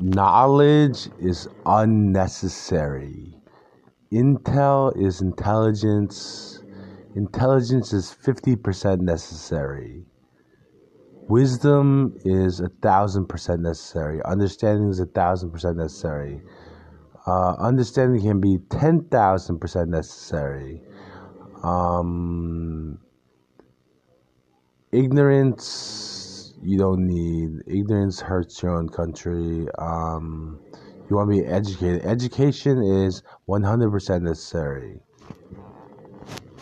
knowledge is unnecessary. Intel is intelligence. Intelligence is 50% necessary. Wisdom is a thousand percent necessary. Understanding is a thousand percent necessary. Uh, understanding can be 10,000 percent necessary. Um, ignorance, you don't need. Ignorance hurts your own country. Um, you want to be educated. Education is 100% necessary.